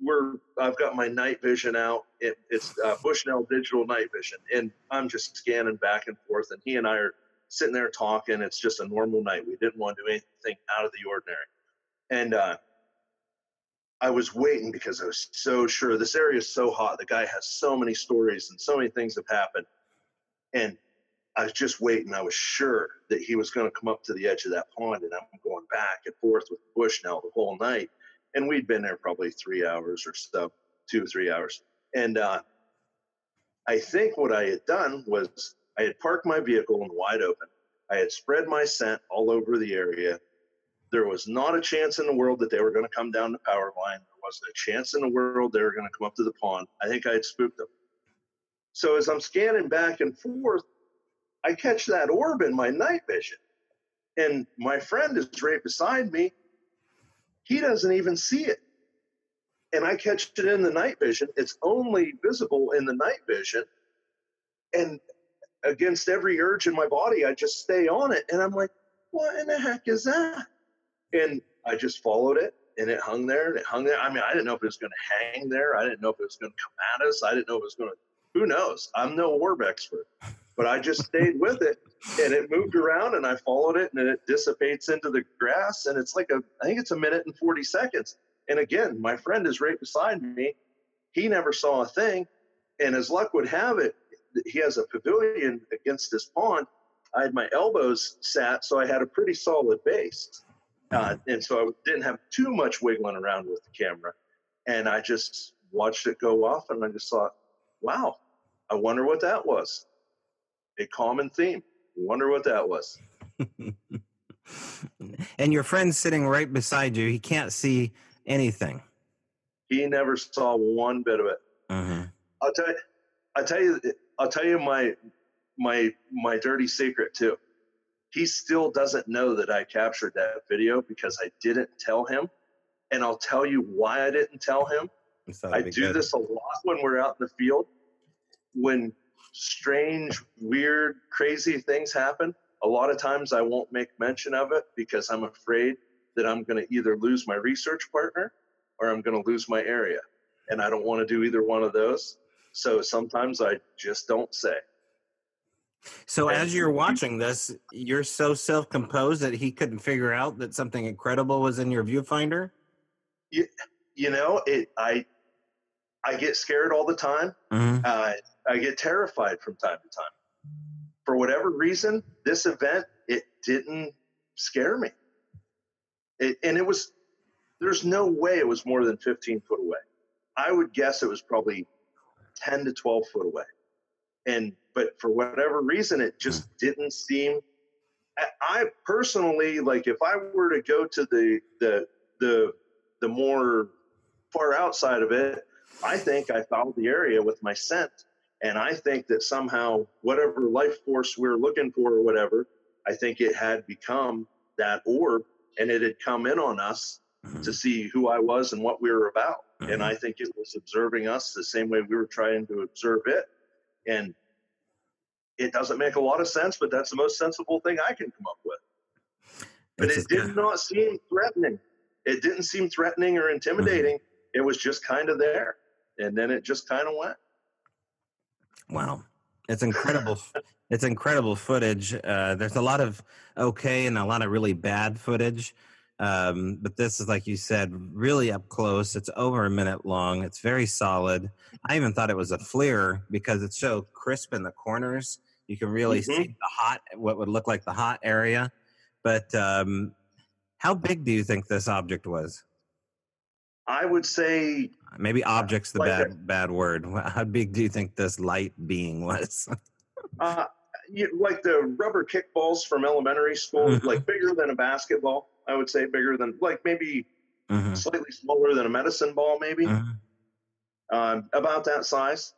we're, I've got my night vision out. It, it's uh, Bushnell digital night vision. And I'm just scanning back and forth. And he and I are sitting there talking. It's just a normal night. We didn't want to do anything out of the ordinary. And, uh, I was waiting because I was so sure this area is so hot. The guy has so many stories and so many things have happened. And I was just waiting. I was sure that he was going to come up to the edge of that pond, and I'm going back and forth with Bushnell the whole night. And we'd been there probably three hours or so, two or three hours. And uh, I think what I had done was I had parked my vehicle in wide open. I had spread my scent all over the area. There was not a chance in the world that they were going to come down the power line. There wasn't a chance in the world they were going to come up to the pond. I think I had spooked them. So as I'm scanning back and forth, I catch that orb in my night vision. And my friend is right beside me. He doesn't even see it. and I catch it in the night vision. It's only visible in the night vision. And against every urge in my body, I just stay on it. And I'm like, what in the heck is that? And I just followed it and it hung there and it hung there. I mean, I didn't know if it was going to hang there. I didn't know if it was going to come at us. I didn't know if it was going to, who knows? I'm no orb expert, but I just stayed with it and it moved around and I followed it and it dissipates into the grass. And it's like a, I think it's a minute and 40 seconds. And again, my friend is right beside me. He never saw a thing. And as luck would have it, he has a pavilion against this pond. I had my elbows sat, so I had a pretty solid base. Uh, and so I didn't have too much wiggling around with the camera. And I just watched it go off and I just thought, wow, I wonder what that was. A common theme. Wonder what that was. and your friend's sitting right beside you. He can't see anything. He never saw one bit of it. Mm-hmm. I'll tell you. I'll tell you. I'll tell you my my my dirty secret too. He still doesn't know that I captured that video because I didn't tell him, and I'll tell you why I didn't tell him. I do good. this a lot when we're out in the field. When strange, weird, crazy things happen, a lot of times I won't make mention of it because I'm afraid that I'm going to either lose my research partner or I'm going to lose my area. And I don't want to do either one of those. So sometimes I just don't say. So and as you're watching this, you're so self-composed that he couldn't figure out that something incredible was in your viewfinder. You, you know, it. I I get scared all the time. Mm-hmm. Uh, I get terrified from time to time. For whatever reason, this event it didn't scare me. It, and it was there's no way it was more than 15 foot away. I would guess it was probably 10 to 12 foot away. And, but for whatever reason, it just hmm. didn't seem, I personally, like if I were to go to the, the, the, the more far outside of it, I think I followed the area with my scent. And I think that somehow, whatever life force we we're looking for or whatever, I think it had become that orb and it had come in on us mm-hmm. to see who I was and what we were about. Mm-hmm. And I think it was observing us the same way we were trying to observe it. And it doesn't make a lot of sense, but that's the most sensible thing I can come up with. But it's it did not seem threatening. It didn't seem threatening or intimidating. Mm-hmm. It was just kind of there. And then it just kind of went. Wow. It's incredible. it's incredible footage. Uh, there's a lot of okay and a lot of really bad footage. Um, but this is, like you said, really up close. It's over a minute long. It's very solid. I even thought it was a FLIR because it's so crisp in the corners. You can really mm-hmm. see the hot, what would look like the hot area. But um, how big do you think this object was? I would say maybe object's the like bad a, bad word. How big do you think this light being was? uh, you, like the rubber kickballs from elementary school, mm-hmm. like bigger than a basketball. I would say bigger than like maybe mm-hmm. slightly smaller than a medicine ball, maybe mm-hmm. um, about that size.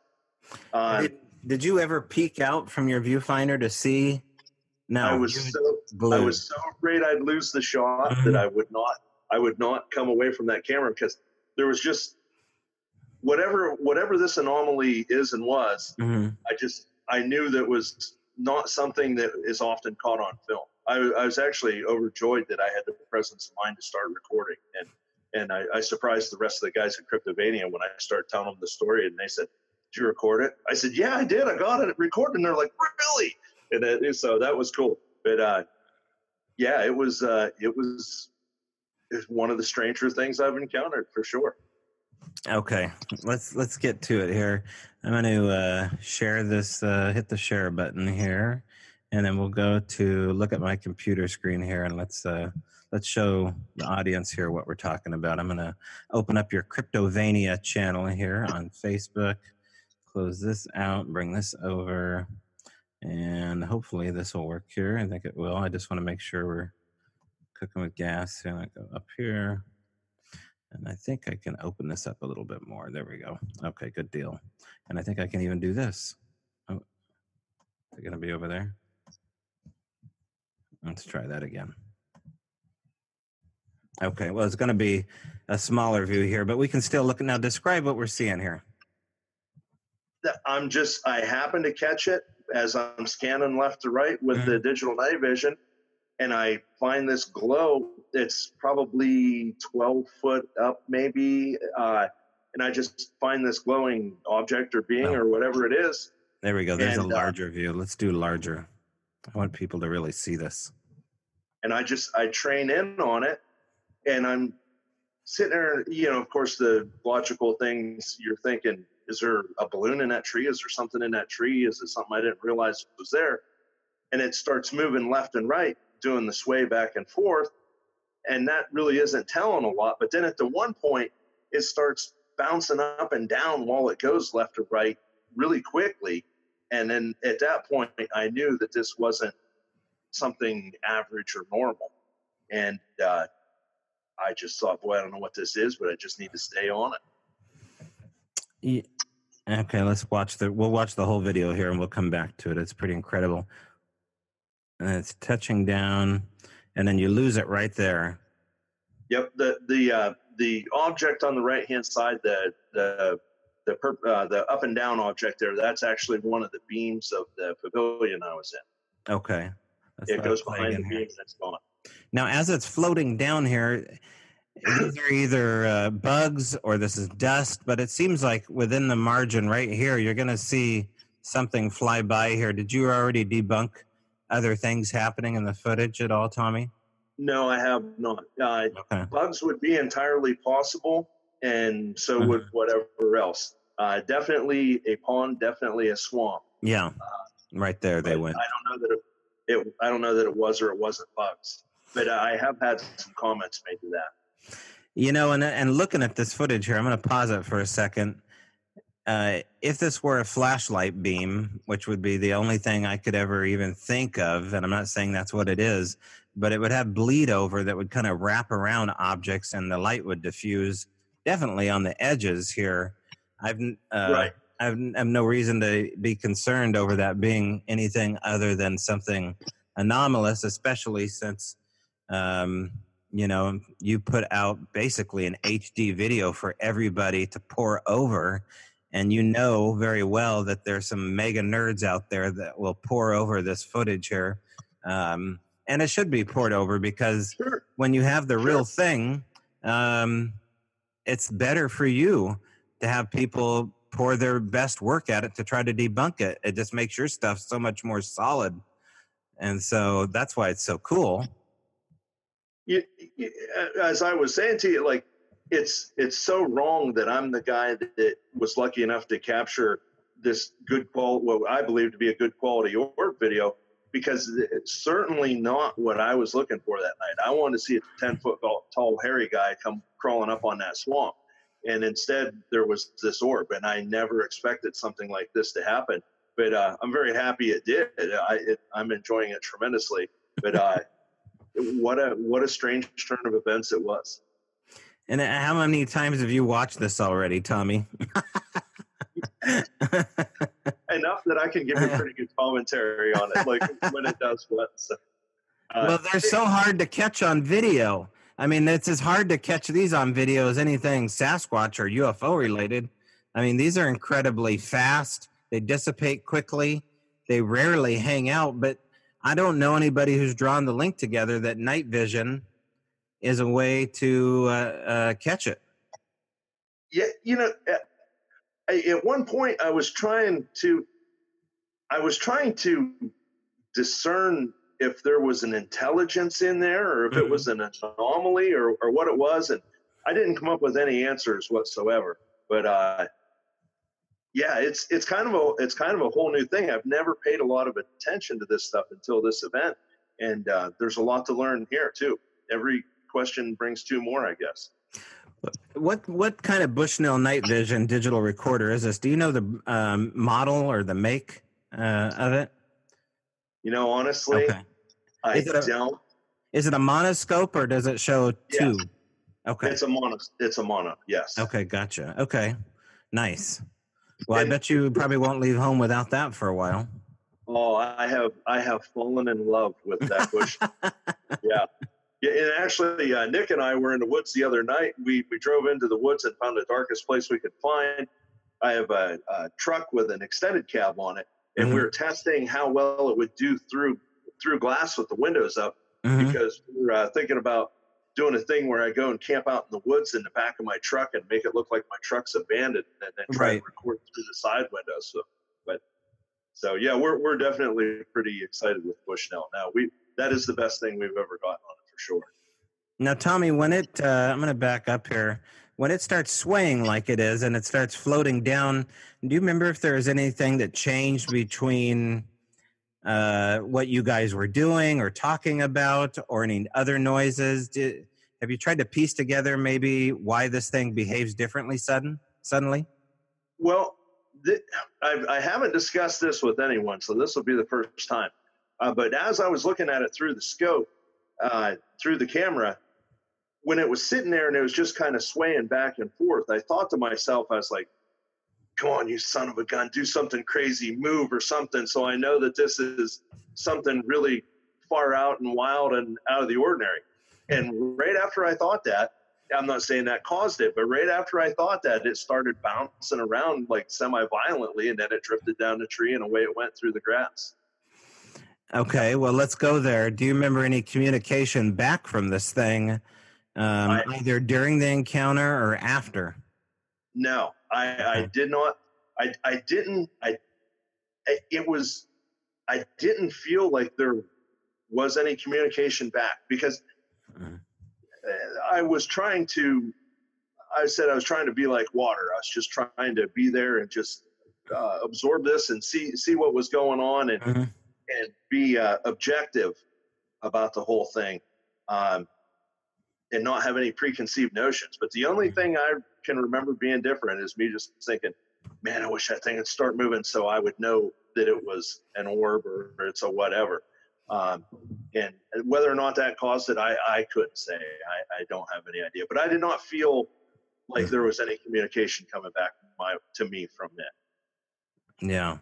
Uh, did, did, you ever peek out from your viewfinder to see? No, I was so. I was so afraid I'd lose the shot that. I would not I would not come away from that camera because there was just whatever whatever this anomaly is and was. Mm-hmm. I just I knew that was not something that is often caught on film. I, I, was actually overjoyed that I had the presence of mind to start recording, and and I, I, surprised the rest of the guys at Cryptovania when I started telling them the story, and they said, "Did you record it?" I said, "Yeah, I did. I got it recorded." And they're like, "Really?" And it, so that was cool. But uh, yeah, it was uh, it was it's one of the stranger things I've encountered for sure. Okay, let's let's get to it here. I'm going to uh, share this. Uh, hit the share button here, and then we'll go to look at my computer screen here, and let's uh, let's show the audience here what we're talking about. I'm going to open up your Cryptovania channel here on Facebook. Close this out. Bring this over, and hopefully this will work here. I think it will. I just want to make sure we're cooking with gas. And I go up here. And I think I can open this up a little bit more. There we go. Okay, good deal. And I think I can even do this. Oh, they're going to be over there. Let's try that again. Okay, well, it's going to be a smaller view here, but we can still look. Now, describe what we're seeing here. I'm just, I happen to catch it as I'm scanning left to right with mm-hmm. the digital night vision, and I find this glow. It's probably 12 foot up, maybe. Uh, and I just find this glowing object or being or whatever it is. There we go. There's and, a uh, larger uh, view. Let's do larger. I want people to really see this. And I just, I train in on it and I'm sitting there, you know, of course, the logical things you're thinking, is there a balloon in that tree? Is there something in that tree? Is it something I didn't realize was there? And it starts moving left and right, doing the sway back and forth. And that really isn't telling a lot. But then at the one point, it starts bouncing up and down while it goes left or right really quickly. And then at that point, I knew that this wasn't something average or normal. And uh, I just thought, boy, I don't know what this is, but I just need to stay on it. Yeah. Okay, let's watch the. We'll watch the whole video here, and we'll come back to it. It's pretty incredible. And it's touching down, and then you lose it right there. Yep the the uh, the object on the right hand side, the the the per, uh, the up and down object there, that's actually one of the beams of the pavilion I was in. Okay, that's it goes behind the and it's gone. Now, as it's floating down here, these are either uh, bugs or this is dust, but it seems like within the margin right here, you're going to see something fly by here. Did you already debunk other things happening in the footage at all, Tommy? No, I have not. Uh, okay. Bugs would be entirely possible, and so mm-hmm. would whatever else. Uh, definitely a pond, definitely a swamp. Yeah, uh, right there they went. I don't know that it, it, I don't know that it was or it wasn't bugs, but I have had some comments made to that. You know, and and looking at this footage here, I'm going to pause it for a second. Uh, if this were a flashlight beam, which would be the only thing I could ever even think of, and I'm not saying that's what it is, but it would have bleed over that would kind of wrap around objects and the light would diffuse definitely on the edges here. I've uh, right. I've, I have no reason to be concerned over that being anything other than something anomalous, especially since um, you know you put out basically an HD video for everybody to pour over, and you know very well that there's some mega nerds out there that will pour over this footage here. Um, and it should be poured over because sure. when you have the sure. real thing, um, it's better for you to have people pour their best work at it to try to debunk it. It just makes your stuff so much more solid, and so that's why it's so cool. You, you, as I was saying to you, like it's it's so wrong that I'm the guy that, that was lucky enough to capture this good quality, what I believe to be a good quality orb video because it's certainly not what I was looking for that night. I wanted to see a 10 foot tall, hairy guy come crawling up on that swamp. And instead, there was this orb, and I never expected something like this to happen. But uh, I'm very happy it did. I, I'm enjoying it tremendously. But uh, what a what a strange turn of events it was. And how many times have you watched this already, Tommy? enough that I can give you pretty good commentary on it, like when it does what. So, uh, well, they're so hard to catch on video. I mean, it's as hard to catch these on video as anything Sasquatch or UFO related. I mean, these are incredibly fast. They dissipate quickly. They rarely hang out, but I don't know anybody who's drawn the link together that night vision is a way to uh, uh, catch it. Yeah, you know, I, at one point I was trying to I was trying to discern if there was an intelligence in there or if mm-hmm. it was an anomaly or, or what it was and I didn't come up with any answers whatsoever but uh, yeah it's it's kind of a it's kind of a whole new thing I've never paid a lot of attention to this stuff until this event and uh, there's a lot to learn here too every question brings two more I guess what what kind of Bushnell night vision digital recorder is this? Do you know the um, model or the make uh, of it? You know, honestly, okay. I is it a, don't. Is it a monoscope or does it show two? Okay, it's a mono. It's a mono. Yes. Okay, gotcha. Okay, nice. Well, I bet you probably won't leave home without that for a while. Oh, I have I have fallen in love with that bush. yeah, Yeah, and actually, uh, Nick and I were in the woods the other night. We we drove into the woods and found the darkest place we could find. I have a, a truck with an extended cab on it, and mm-hmm. we were testing how well it would do through through glass with the windows up mm-hmm. because we are uh, thinking about doing a thing where I go and camp out in the woods in the back of my truck and make it look like my truck's abandoned, and then try right. to record through the side windows. So, but so yeah, we're we're definitely pretty excited with Bushnell now. We that is the best thing we've ever gotten on it for sure. Now, Tommy, when it uh, I'm going to back up here. When it starts swaying like it is and it starts floating down, do you remember if there was anything that changed between uh, what you guys were doing or talking about or any other noises? Did, have you tried to piece together maybe why this thing behaves differently sudden suddenly? Well, th- I, I haven't discussed this with anyone, so this will be the first time. Uh, but as I was looking at it through the scope, uh, through the camera, when it was sitting there and it was just kind of swaying back and forth, I thought to myself, I was like, come on, you son of a gun, do something crazy, move or something. So I know that this is something really far out and wild and out of the ordinary. And right after I thought that, I'm not saying that caused it, but right after I thought that, it started bouncing around like semi violently and then it drifted down the tree and away it went through the grass. Okay, well, let's go there. Do you remember any communication back from this thing, um, I, either during the encounter or after? No, I, I did not. I, I didn't. I, it was, I didn't feel like there was any communication back because mm-hmm. I was trying to, I said I was trying to be like water. I was just trying to be there and just uh, absorb this and see, see what was going on and, mm-hmm. And be uh, objective about the whole thing. Um, and not have any preconceived notions. But the only mm-hmm. thing I can remember being different is me just thinking, man, I wish that thing would start moving so I would know that it was an orb or, or it's a whatever. Um, and whether or not that caused it, I, I couldn't say. I, I don't have any idea. But I did not feel like there was any communication coming back my, to me from it. Yeah.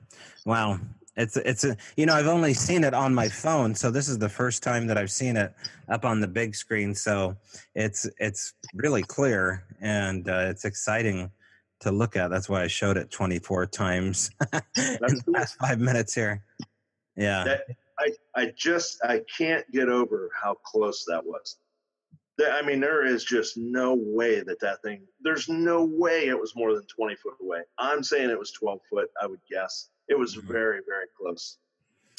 Wow. It's it's a you know I've only seen it on my phone, so this is the first time that I've seen it up on the big screen. So it's it's really clear and uh, it's exciting to look at. That's why I showed it 24 times in the last five minutes here. Yeah, that, I I just I can't get over how close that was. I mean, there is just no way that that thing. There's no way it was more than 20 foot away. I'm saying it was 12 foot. I would guess it was mm-hmm. very, very close.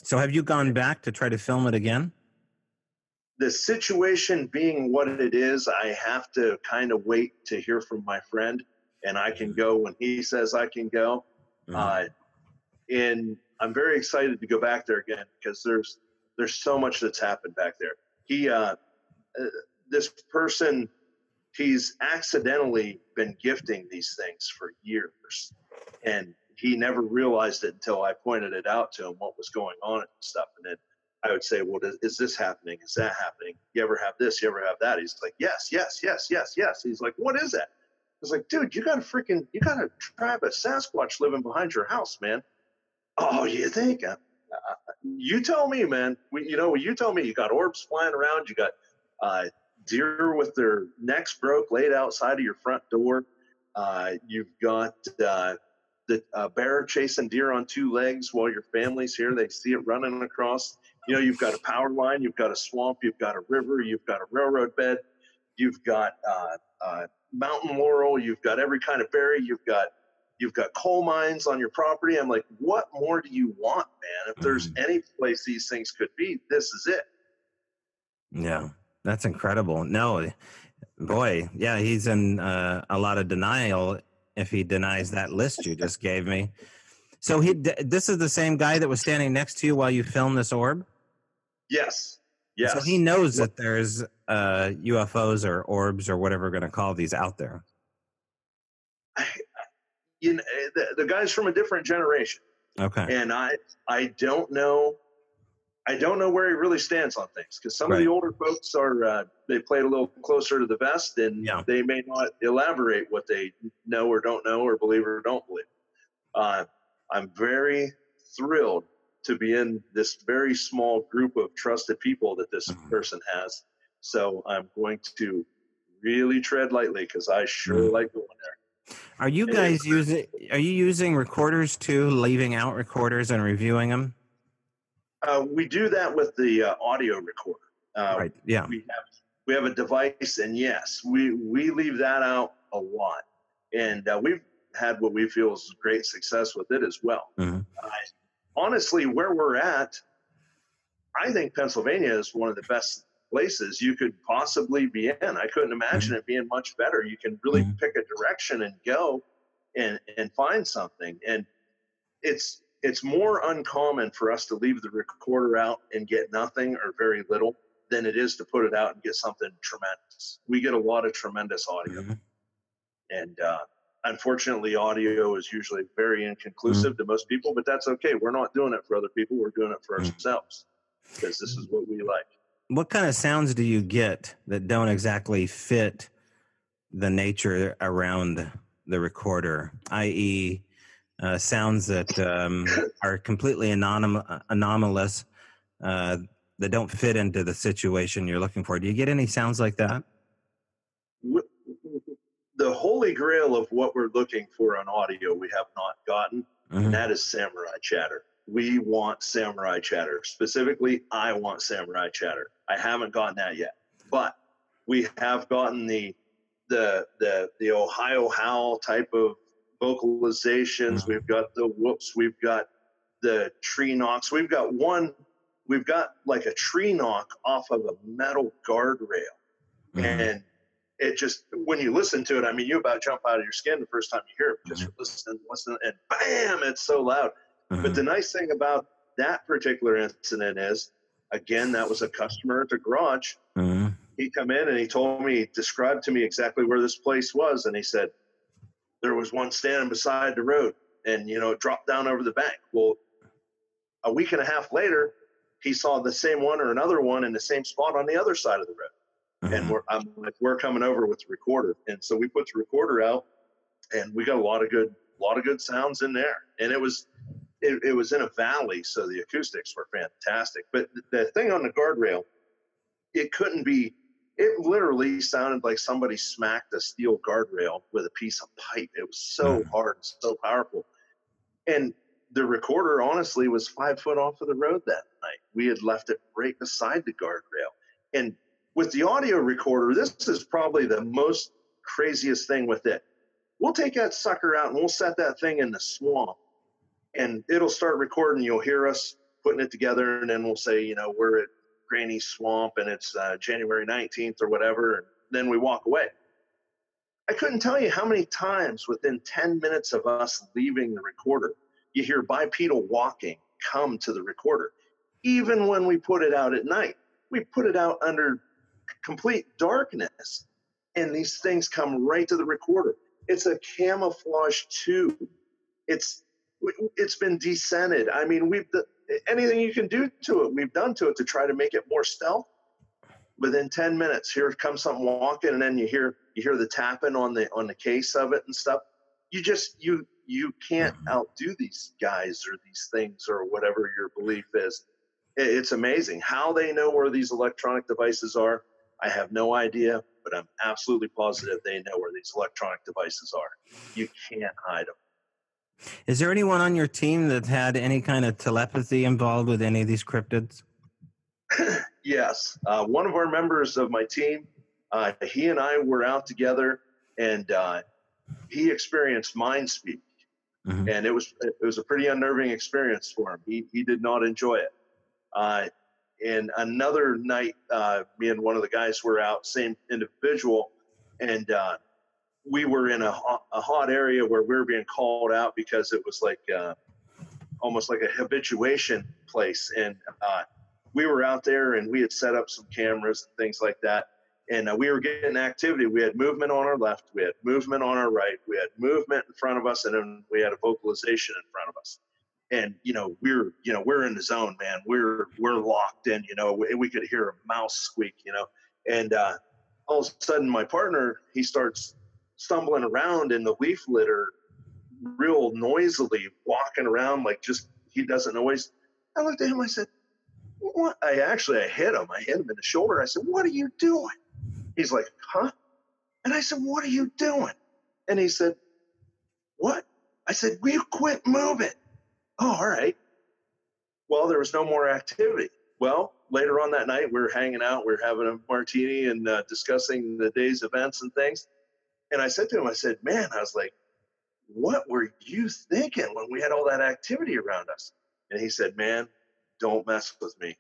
So, have you gone back to try to film it again? The situation being what it is, I have to kind of wait to hear from my friend, and I can go when he says I can go. Mm-hmm. Uh, and I'm very excited to go back there again because there's there's so much that's happened back there. He, uh, uh, this person, he's accidentally been gifting these things for years, and he never realized it until I pointed it out to him what was going on and stuff. And then I would say, "Well, is this happening? Is that happening? You ever have this? You ever have that?" He's like, "Yes, yes, yes, yes, yes." He's like, "What is that?" I was like, "Dude, you got a freaking, you got a tribe of Sasquatch living behind your house, man." Oh, you think? Uh, uh, you tell me, man. We, you know, you tell me. You got orbs flying around. You got uh, deer with their necks broke laid outside of your front door. Uh, you've got uh, the uh, bear chasing deer on two legs while your family's here. They see it running across. You know, you've got a power line, you've got a swamp, you've got a river, you've got a railroad bed, you've got uh, uh, mountain laurel, you've got every kind of berry, you've got you've got coal mines on your property. I'm like, what more do you want, man? If there's mm-hmm. any place these things could be, this is it. Yeah, that's incredible. No, boy, yeah, he's in uh, a lot of denial if he denies that list you just gave me. So he this is the same guy that was standing next to you while you filmed this orb? Yes. Yes. So he knows that there's uh, UFOs or orbs or whatever we're going to call these out there. I, you know, the, the guy's from a different generation. Okay. And I I don't know I don't know where he really stands on things because some right. of the older folks are uh, they played a little closer to the vest and yeah. they may not elaborate what they know or don't know or believe or don't believe. Uh, I'm very thrilled to be in this very small group of trusted people that this mm-hmm. person has So I'm going to really tread lightly because I sure mm. like going there. Are you guys using? Are you using recorders too? Leaving out recorders and reviewing them? Uh, we do that with the uh, audio recorder. Uh, right. Yeah. We have we have a device, and yes, we we leave that out a lot, and uh, we've had what we feel is great success with it as well. Mm-hmm. honestly, where we're at, I think Pennsylvania is one of the best places you could possibly be in. I couldn't imagine mm-hmm. it being much better. You can really mm-hmm. pick a direction and go and and find something. And it's it's more uncommon for us to leave the recorder out and get nothing or very little than it is to put it out and get something tremendous. We get a lot of tremendous audio. Mm-hmm. And uh, unfortunately, audio is usually very inconclusive mm-hmm. to most people, but that's okay. We're not doing it for other people, we're doing it for mm-hmm. ourselves because this is what we like. What kind of sounds do you get that don't exactly fit the nature around the recorder, i.e., uh, sounds that um, are completely anonym- anomalous, uh, that don't fit into the situation you're looking for? Do you get any sounds like that? The holy grail of what we're looking for on audio, we have not gotten, mm-hmm. and that is samurai chatter we want samurai chatter. Specifically, I want samurai chatter. I haven't gotten that yet, but we have gotten the the the the Ohio howl type of vocalizations. Mm-hmm. We've got the whoops. We've got the tree knocks. We've got one. We've got like a tree knock off of a metal guardrail, mm-hmm. and it just when you listen to it, I mean, you about jump out of your skin the first time you hear it. because mm-hmm. listen, listen, and bam! It's so loud. Mm-hmm. But the nice thing about that particular incident is, again, that was a customer at the garage. Mm-hmm. He come in and he told me, described to me exactly where this place was, and he said there was one standing beside the road, and you know, it dropped down over the bank. Well, a week and a half later, he saw the same one or another one in the same spot on the other side of the road. And uh-huh. we're, I'm like, we're coming over with the recorder, and so we put the recorder out, and we got a lot of good, a lot of good sounds in there, and it was it, it, was in a valley, so the acoustics were fantastic. But the thing on the guardrail, it couldn't be. It literally sounded like somebody smacked a steel guardrail with a piece of pipe. It was so mm. hard, so powerful, and the recorder honestly was five foot off of the road that night. We had left it right beside the guardrail, and with the audio recorder, this is probably the most craziest thing with it. We'll take that sucker out and we'll set that thing in the swamp and it'll start recording. You'll hear us putting it together, and then we'll say, you know, we're at Granny Swamp and it's uh, January 19th or whatever, and then we walk away. I couldn't tell you how many times within 10 minutes of us leaving the recorder, you hear bipedal walking come to the recorder. Even when we put it out at night, we put it out under complete darkness, and these things come right to the recorder. It's a camouflage tube. It's it's been descented. I mean, we've anything you can do to it, we've done to it to try to make it more stealth. Within ten minutes, here comes something walking, and then you hear you hear the tapping on the on the case of it and stuff. You just you you can't mm-hmm. outdo these guys or these things or whatever your belief is. It's amazing how they know where these electronic devices are. I have no idea, but I'm absolutely positive they know where these electronic devices are. You can't hide them. Is there anyone on your team that had any kind of telepathy involved with any of these cryptids? yes. Uh, one of our members of my team, uh, he and I were out together, and uh, he experienced mind speak, mm-hmm. and it was it was a pretty unnerving experience for him. He he did not enjoy it. Uh, and another night, uh, me and one of the guys were out, same individual, and uh, we were in a, a hot area where we were being called out because it was like uh, almost like a habituation place. And uh, we were out there and we had set up some cameras and things like that. And uh, we were getting activity. We had movement on our left, we had movement on our right, we had movement in front of us, and then we had a vocalization in front of us. And you know we're you know we're in the zone, man. We're we're locked in. You know we, we could hear a mouse squeak. You know, and uh, all of a sudden my partner he starts stumbling around in the leaf litter real noisily walking around like just he doesn't always i looked at him i said what? I actually, I hit him. I hit him in the shoulder. I said, what are you doing? He's like, huh? And I said, what are you doing? And he said, what? I said, we quit moving. Oh, all right. Well, there was no more activity. Well, later on that night, we were hanging out, we were having a martini and uh, discussing the day's events and things. And I said to him, I said, man, I was like, what were you thinking when we had all that activity around us? And he said, man, don't mess with me.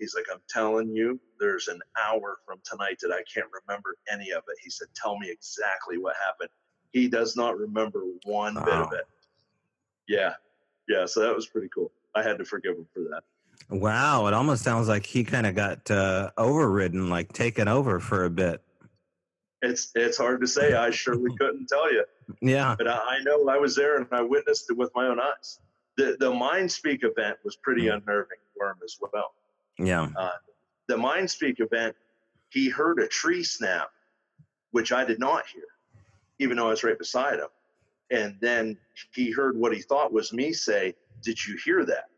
He's like, I'm telling you, there's an hour from tonight that I can't remember any of it. He said, Tell me exactly what happened. He does not remember one wow. bit of it. Yeah. Yeah. So that was pretty cool. I had to forgive him for that. Wow. It almost sounds like he kind of got uh, overridden, like taken over for a bit. It's it's hard to say. I surely couldn't tell you. Yeah. But I, I know I was there and I witnessed it with my own eyes. The the Mind Speak event was pretty mm. unnerving for him as well. Yeah. Uh, the Mind Speak event, he heard a tree snap, which I did not hear, even though I was right beside him. And then he heard what he thought was me say, "Did you hear that?"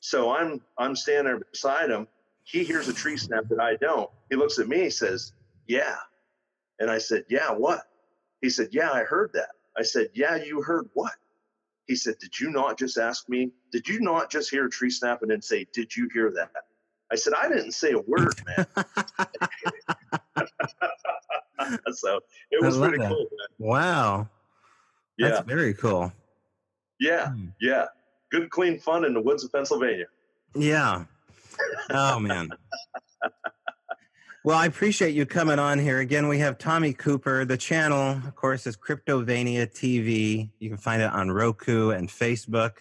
So I'm I'm standing there beside him. He hears a tree snap that I don't. He looks at me. He says, "Yeah," and I said, "Yeah, what?" He said, "Yeah, I heard that." I said, "Yeah, you heard what?" He said, "Did you not just ask me? Did you not just hear a tree snap and say, "Did you hear that?" I said, I didn't say a word, man. so it was pretty that. cool. Man. Wow. Yeah. That's very cool. Yeah. Hmm. Yeah. Good, clean fun in the woods of Pennsylvania. Yeah. Oh, man. Well, I appreciate you coming on here. Again, we have Tommy Cooper. The channel, of course, is Cryptovania TV. You can find it on Roku and Facebook.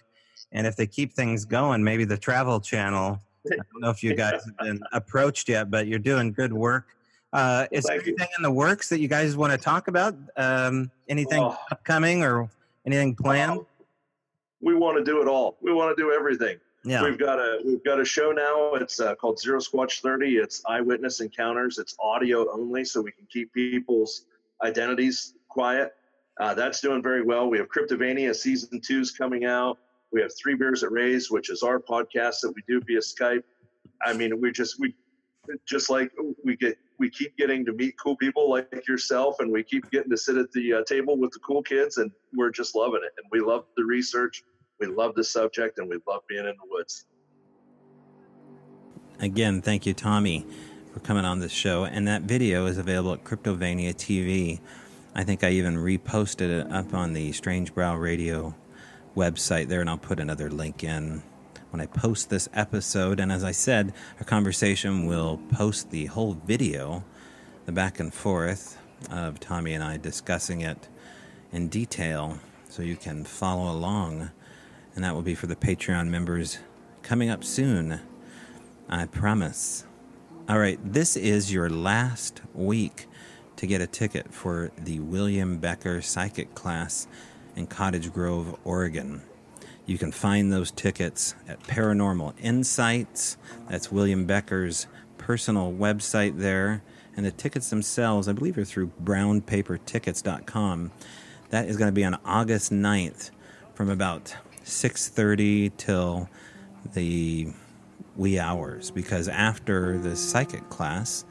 And if they keep things going, maybe the travel channel I don't know if you guys have been approached yet, but you're doing good work. Uh, is there anything you. in the works that you guys want to talk about? Um, anything oh. upcoming or anything planned? we want to do it all. We want to do everything. Yeah. We've got a we've got a show now. It's uh, called Zero Squatch Thirty. It's eyewitness encounters. It's audio only, so we can keep people's identities quiet. Uh, that's doing very well. We have Cryptovania season two's coming out. We have Three Beers at Ray's, which is our podcast that we do via Skype. I mean, we just we just like we get we keep getting to meet cool people like yourself, and we keep getting to sit at the uh, table with the cool kids, and we're just loving it. And we love the research, we love the subject, and we love being in the woods. Again, thank you, Tommy, for coming on this show. And that video is available at Cryptovania TV. I think I even reposted it up on the Strange Brow Radio website there, and I'll put another link in when I post this episode. And as I said, our conversation will post the whole video, the back and forth of Tommy and I discussing it in detail so you can follow along. And that will be for the Patreon members coming up soon. I promise. All right, this is your last week to get a ticket for the William Becker Psychic class in Cottage Grove, Oregon. You can find those tickets at Paranormal Insights. That's William Becker's personal website there. And the tickets themselves, I believe, are through brownpapertickets.com. That is going to be on August 9th from about 6.30 till the wee hours because after the psychic class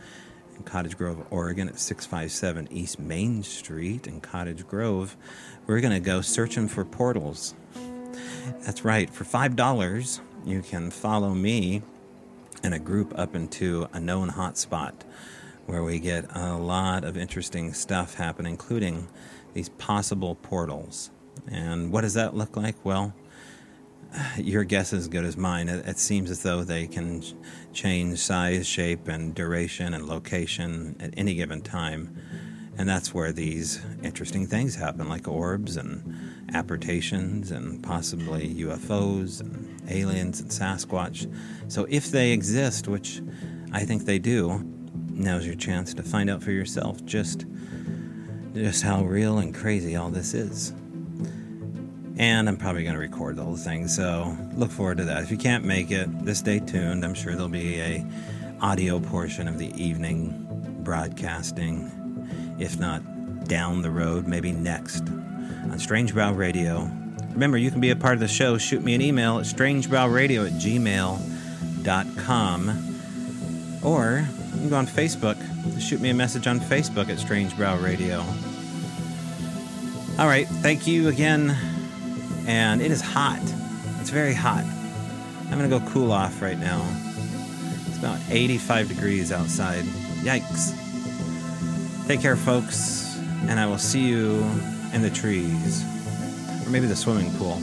in Cottage Grove, Oregon at 657 East Main Street in Cottage Grove, we're going to go searching for portals. That's right. For $5, you can follow me and a group up into a known hotspot where we get a lot of interesting stuff happen, including these possible portals. And what does that look like? Well, your guess is as good as mine. It, it, seems as though they can change size, shape, and duration and location at any given time. And that's where these interesting things happen, like orbs and apportations and possibly UFOs and aliens and Sasquatch. So if they exist, which I think they do, now's your chance to find out for yourself just just how real and crazy all this is. And I'm probably going to record the whole thing, so look forward to that. If you can't make it, just stay tuned. I'm sure there'll be a audio portion of the evening broadcasting if not down the road, maybe next on Strange Brow Radio. Remember, you can be a part of the show. Shoot me an email at strangebrowradio at gmail.com. Or you can go on Facebook. Shoot me a message on Facebook at Strange Brow Radio. All right, thank you again. And it is hot. It's very hot. I'm to go cool off right now. It's about 85 degrees outside. Yikes. Take care, folks, and I will see you in the trees. Or maybe the swimming pool.